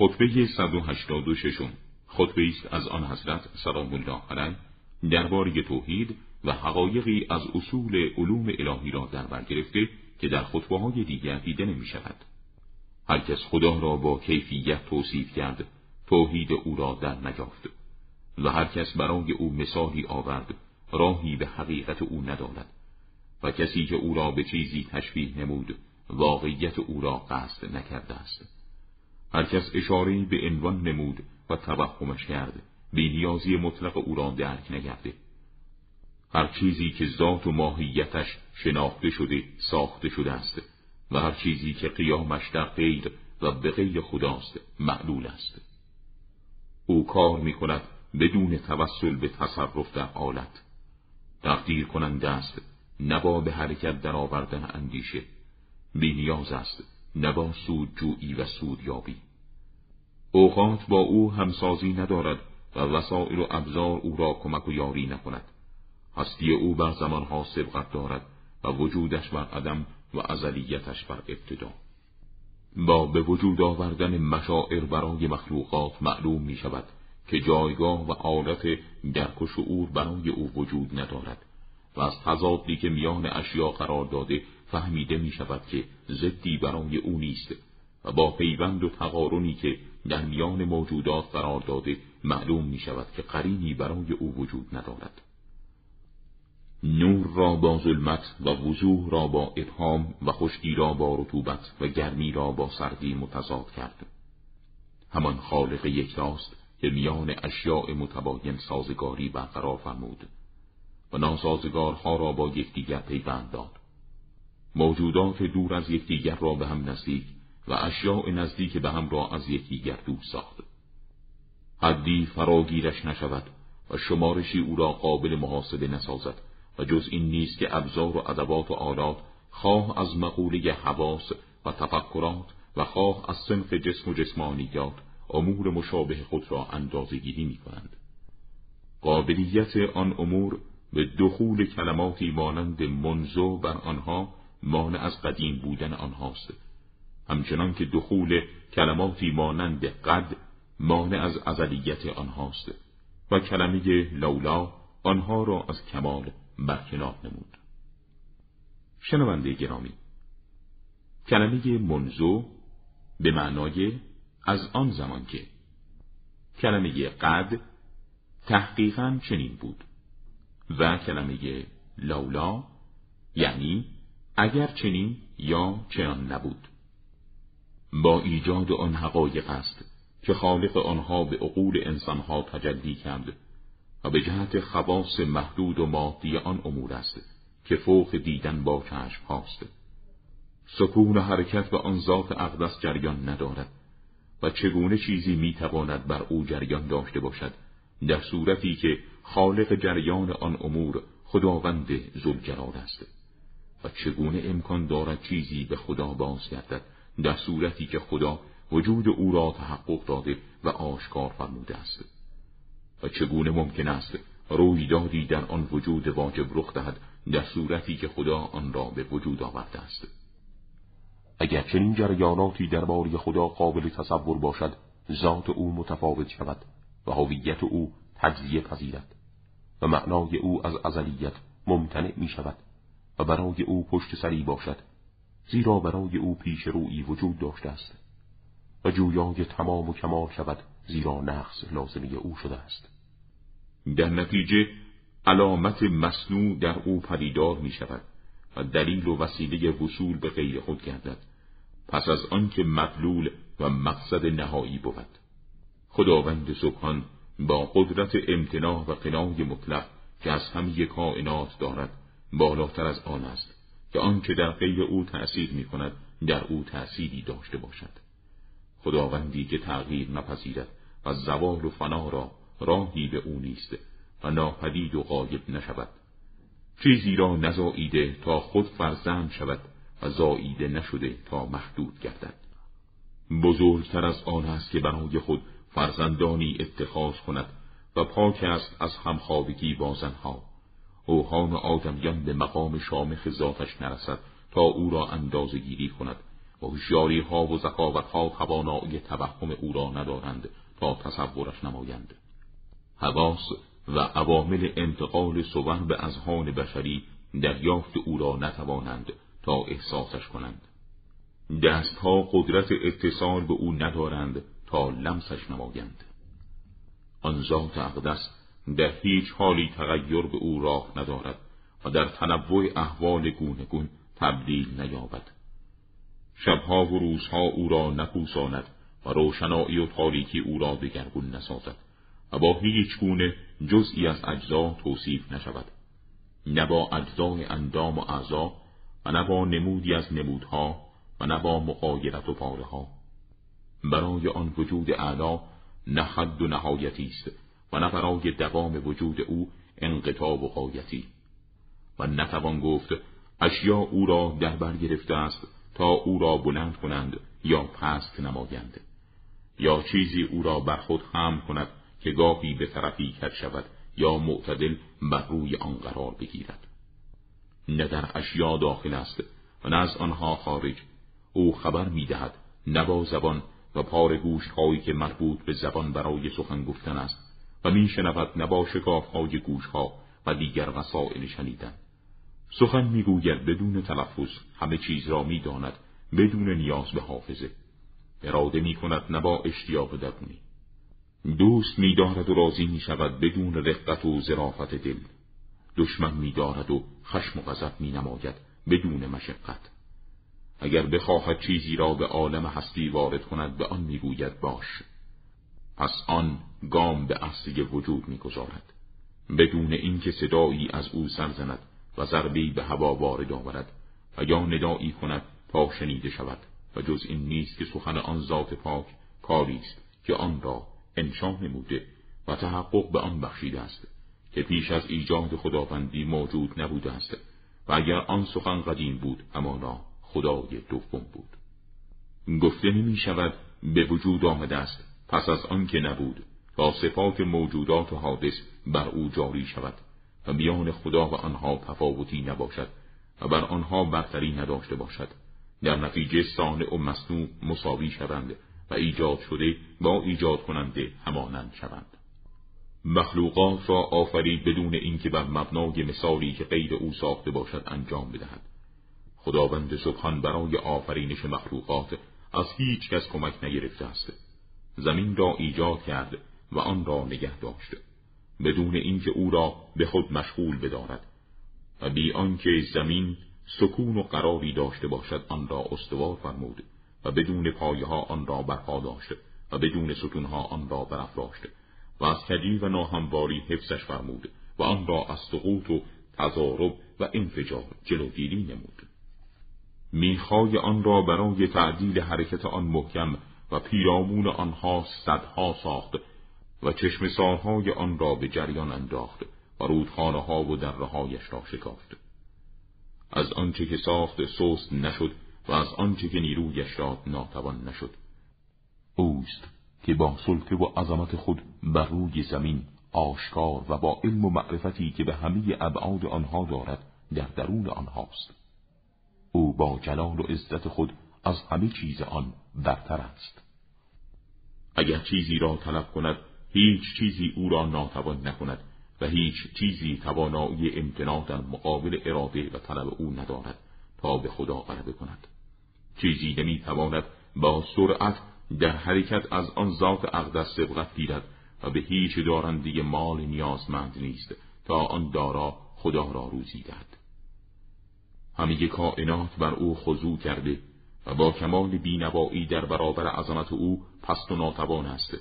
خطبه 186 خطبه است از آن حضرت سلام الله علیه درباره توحید و حقایقی از اصول علوم الهی را در بر گرفته که در خطبه های دیگر دیده نمی شود. هر کس خدا را با کیفیت توصیف کرد توحید او را در نجافت و هر کس برای او مثالی آورد راهی به حقیقت او ندارد و کسی که او را به چیزی تشبیه نمود واقعیت او را قصد نکرده است هر کس اشاره به عنوان نمود و توهمش کرد نیازی مطلق او را درک نگرده هر چیزی که ذات و ماهیتش شناخته شده ساخته شده است و هر چیزی که قیامش در غیر و به غیر خداست معلول است. او کار می کند بدون توسل به تصرف در آلت تقدیر کننده است نبا به حرکت در آوردن اندیشه نیاز است نبا سود جویی و سود یابی اوقات با او همسازی ندارد و وسائل و ابزار او را کمک و یاری نکند. هستی او بر زمانها سبقت دارد و وجودش بر عدم و ازلیتش بر ابتدا. با به وجود آوردن مشاعر برای مخلوقات معلوم می شود که جایگاه و عادت درک و شعور برای او وجود ندارد و از تضادی که میان اشیا قرار داده فهمیده می شود که ضدی برای او نیست و با پیوند و تقارنی که در میان موجودات قرار داده معلوم می شود که قرینی برای او وجود ندارد. نور را با ظلمت و وضوح را با ابهام و خشکی را با رطوبت و گرمی را با سردی متضاد کرد. همان خالق یکتاست که میان اشیاء متباین سازگاری برقرار فرمود و ناسازگارها را با یکدیگر پیوند داد. موجودات دور از یکدیگر را به هم نزدیک و اشیاء نزدیک به هم را از یکدیگر دور ساخت حدی فراگیرش نشود و شمارشی او را قابل محاسبه نسازد و جز این نیست که ابزار و ادوات و آلات خواه از مقوله حواس و تفکرات و خواه از سنف جسم و جسمانیات امور مشابه خود را اندازه گیری می کنند. قابلیت آن امور به دخول کلماتی مانند منزو بر آنها مانع از قدیم بودن آنهاست. همچنان که دخول کلماتی مانند قد مانع از ازلیت آنهاست و کلمه لولا آنها را از کمال برکنار نمود. شنونده گرامی کلمه منزو به معنای از آن زمان که کلمه قد تحقیقا چنین بود و کلمه لولا یعنی اگر چنین یا چنان نبود. با ایجاد آن حقایق است که خالق آنها به عقول انسانها تجلی کرد و به جهت خواص محدود و مادی آن امور است که فوق دیدن با چشم هاست. سکون و حرکت به آن ذات اقدس جریان ندارد و چگونه چیزی می‌تواند بر او جریان داشته باشد در صورتی که خالق جریان آن امور خداوند زلجلال است. و چگونه امکان دارد چیزی به خدا بازگردد در صورتی که خدا وجود او را تحقق داده و آشکار فرموده است. و چگونه ممکن است رویدادی در آن وجود واجب رخ دهد در صورتی که خدا آن را به وجود آورده است. اگر چنین جریاناتی درباره خدا قابل تصور باشد ذات او متفاوت شود و هویت او تجزیه پذیرد و معنای او از ازلیت ممتنع می شود و برای او پشت سری باشد زیرا برای او پیش روی وجود داشته است و جویای تمام و کمال شود زیرا نقص لازمی او شده است. در نتیجه علامت مصنوع در او پدیدار می شود و دلیل و وسیله وصول به غیر خود گردد پس از آنکه مدلول و مقصد نهایی بود. خداوند سبحان با قدرت امتناع و قنای مطلق که از همه کائنات دارد بالاتر از آن است که آنچه در غیر او تأثیر می کند در او تأثیری داشته باشد. خداوندی که تغییر نپذیرد و زوال و فنا را راهی به او نیست و ناپدید و غایب نشود. چیزی را نزاییده تا خود فرزند شود و زاییده نشده تا محدود گردد. بزرگتر از آن است که برای خود فرزندانی اتخاذ کند و پاک است از همخوابگی با زنها. اوهام آدمیان به مقام شامخ ذاتش نرسد تا او را اندازه گیری کند. و هوشیاری ها و ذکاوت ها توانایی توهم او را ندارند تا تصورش نمایند. حواس و عوامل انتقال صور به اذهان بشری دریافت او را نتوانند تا احساسش کنند. دستها قدرت اتصال به او ندارند تا لمسش نمایند. آن ذات اقدس در هیچ حالی تغییر به او راه ندارد و در تنوع احوال گونه تبدیل نیابد. شبها و روزها او را نپوساند و روشنایی و تاریکی او را دگرگون نسازد و با هیچ گونه جزئی از اجزا توصیف نشود. نه با اجزای اندام و اعضا و نه با نمودی از نمودها و نه با مقایرت و پاره ها برای آن وجود اعلا نه حد و نهایتی است. و نه برای دوام وجود او انقطاع و قایتی و نتوان گفت اشیا او را در بر گرفته است تا او را بلند کنند یا پست نمایند. یا چیزی او را بر خود هم کند که گاهی به طرفی کد شود یا معتدل بر روی آن قرار بگیرد. نه در اشیا داخل است و نه از آنها خارج. او خبر می‌دهد نه با زبان و پار گوش هایی که مربوط به زبان برای سخن گفتن است. و میشنود نه با شکاف های گوش ها و دیگر وسائل شنیدن. سخن می‌گوید بدون تلفظ همه چیز را می‌داند بدون نیاز به حافظه. اراده می کند نبا اشتیاق درونی. دوست میدارد و راضی می شود بدون رقت و زرافت دل. دشمن میدارد و خشم و غضب می نماید بدون مشقت. اگر بخواهد چیزی را به عالم هستی وارد کند به آن می‌گوید باش. پس آن گام به اصلی وجود می‌گذارد. بدون اینکه صدایی از او سرزند و ضربی به هوا وارد آورد و یا ندایی کند تا شنیده شود و جز این نیست که سخن آن ذات پاک کاری است که آن را انشا نموده و تحقق به آن بخشیده است که پیش از ایجاد خداوندی موجود نبوده است و اگر آن سخن قدیم بود همانا خدای دوم بود. گفته نمی شود به وجود آمده است پس از آن که نبود تا صفات موجودات و حادث بر او جاری شود و میان خدا و آنها تفاوتی نباشد و بر آنها برتری نداشته باشد. در نتیجه صانع و مصنوع مساوی شوند و ایجاد شده با ایجاد کننده همانند شوند. مخلوقات را آفرید بدون اینکه بر مبنای مثالی که غیر او ساخته باشد انجام بدهد. خداوند سبحان برای آفرینش مخلوقات از هیچ کس کمک نگرفته است. زمین را ایجاد کرد و آن را نگه داشت. بدون اینکه او را به خود مشغول بدارد و بی آنکه زمین سکون و قراری داشته باشد آن را استوار فرمود و بدون پایه ها آن را برپا داشت و بدون ستونها آن را برافراشت و از کجی و ناهمواری حفظش فرمود و آن را از سقوط و تضارب و انفجار جلوگیری نمود. میخای آن را برای تعدیل حرکت آن محکم و پیرامون آنها صدها ساخت و چشم سارهای آن را به جریان انداخت و رودخانه ها و درهایش را شکافت. از آنچه که ساخت سست نشد و از آنچه که نیرویش را ناتوان نشد. اوست که با سلطه و عظمت خود بر روی زمین آشکار و با علم و معرفتی که به همه ابعاد آنها دارد در درون آنهاست. او با جلال و عزت خود از همه چیز آن برتر است. اگر چیزی را طلب کند هیچ چیزی او را ناتوان نکند و هیچ چیزی توانایی امتناع در مقابل اراده و طلب او ندارد تا به خدا غلبه کند. چیزی نمی‌تواند با سرعت در حرکت از آن ذات اقدس سبقت گیرد و به هیچ دارندگی مال نیازمند نیست تا آن دارا خدا را روزی دهد. همه کائنات بر او خضوع کرده و با کمال بینوایی در برابر عظمت او پست و ناتوان است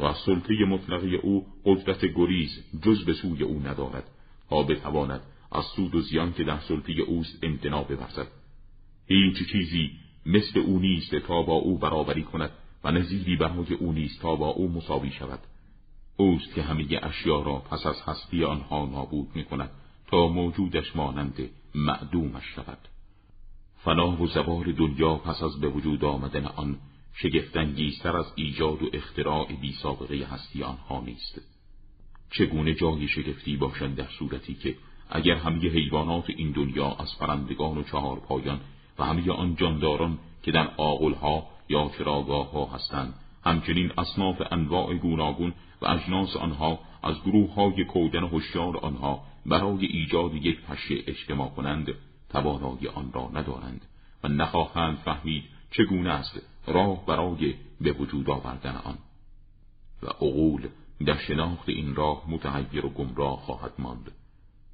و سلطه مطلقه او قدرت گریز جز به سوی او ندارد تا بتواند از سود و زیان که در سلطه اوست امتناع بورزد. هیچ چیزی مثل او نیست تا با او برابری کند و نظیری برای او نیست تا با او مساوی شود. اوست که همه اشیا را پس از هستی آنها نابود می کند تا موجودش مانند معدومش شود. فنا و زوال دنیا پس از به وجود آمدن آن شگفتانگیزتر از ایجاد و اختراع بی سابقه هستی آنها نیست. چگونه جای شگفتی باشند در صورتی که اگر همه حیوانات این دنیا از پرندگان و چهار پایان و همه آن جانداران که در آغلها یا چراگاه ها هستند همچنین اصناف انواع گوناگون و اجناس آنها از گروه های کودن هوشیار آنها برای ایجاد یک پشه اجتماع کنند توانایی آن را ندارند و نخواهند فهمید چگونه است راه برای به وجود آوردن آن. و عقول در شناخت این راه متحیر و گمراه خواهد ماند.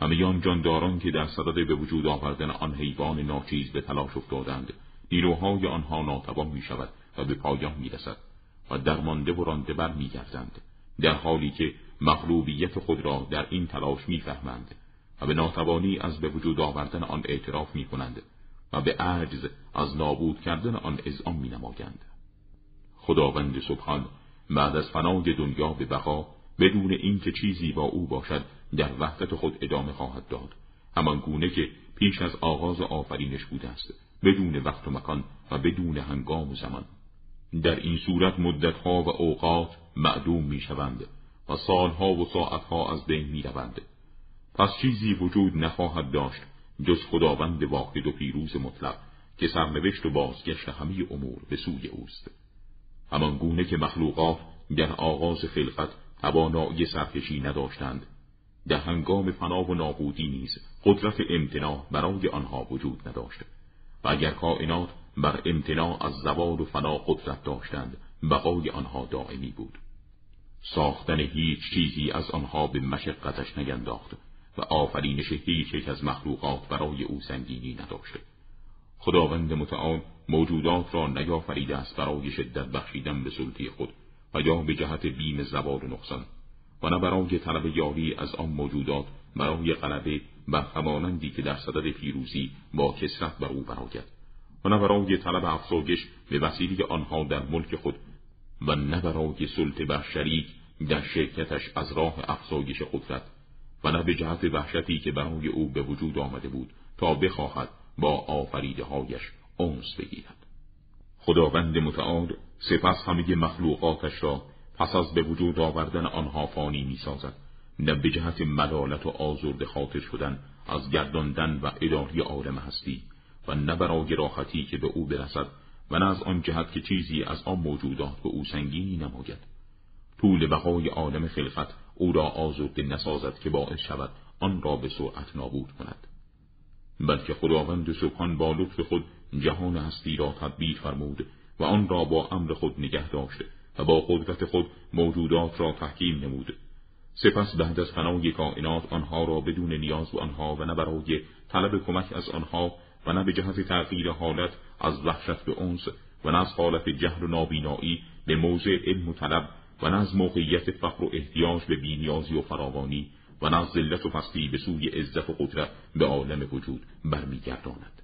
همه آن جانداران که در صدد به وجود آوردن آن حیوان ناچیز به تلاش افتادند نیروهای آنها ناتوان می شود و به پایان می رسد و درمانده و رانده بر می گردند در حالی که مغلوبیت خود را در این تلاش می فهمند و به ناتوانی از به وجود آوردن آن اعتراف می کنند و به عجز از نابود کردن آن اذعان می نمایند. خداوند سبحان بعد از فنای دنیا به بقا بدون اینکه چیزی با او باشد در وحدت خود ادامه خواهد داد همان گونه که پیش از آغاز آفرینش بوده است بدون وقت و مکان و بدون هنگام و زمان در این صورت مدتها و اوقات معدوم می شوند و سالها و ساعتها از بین می روند. پس چیزی وجود نخواهد داشت جز خداوند واحد و پیروز مطلق که سرنوشت و بازگشت همه امور به سوی اوست. همان گونه که مخلوقات در آغاز خلقت توانایی سرکشی نداشتند در هنگام فنا و نابودی نیز قدرت امتناع برای آنها وجود نداشت و اگر کائنات بر امتناع از زوال و فنا قدرت داشتند بقای آنها دائمی بود. ساختن هیچ چیزی از آنها به مشقتش نگنداخت و آفرینش هیچ یک از مخلوقات برای او سنگینی نداشته. خداوند متعال موجودات را نیافریده است برای شدت بخشیدن به سلطه خود و یا به جهت بیم زوال و نقصان و نه برای طلب یاری از آن موجودات برای غلبه بر همانندی که در صدد پیروزی با کسرت بر او براید و نه برای طلب افزایش به وسیله آنها در ملک خود و نه برای سلطه بر شریک در شرکتش از راه افزایش قدرت و نه به جهت وحشتی که برای او به وجود آمده بود تا بخواهد با آفریده هایش اونس بگیرد. خداوند متعال سپس همه مخلوقاتش را پس از به وجود آوردن آنها فانی می سازد نه به جهت ملالت و آزرد خاطر شدن از گرداندن و اداری عالم هستی و نه برای راحتی که به او برسد و نه از آن جهت که چیزی از آن موجودات به او سنگینی نماید. طول بقای عالم خلقت او را آزرده نسازد که باعث شود آن را به سرعت نابود کند. بلکه خداوند سبحان با لطف خود جهان هستی را تدبیر فرمود و آن را با امر خود نگه داشت و با قدرت خود موجودات را تحکیم نمود. سپس بعد از فنای کائنات آنها را بدون نیاز به آنها و نه برای طلب کمک از آنها و نه به جهت تغییر حالت از وحشت به انس و نه از حالت جهل و نابینایی به موضع علم و طلب و نه از موقعیت فقر و احتیاج به بینیازی و فراوانی و نه از ذلت و پستی به سوی عزت و قدرت به عالم وجود برمیگرداند.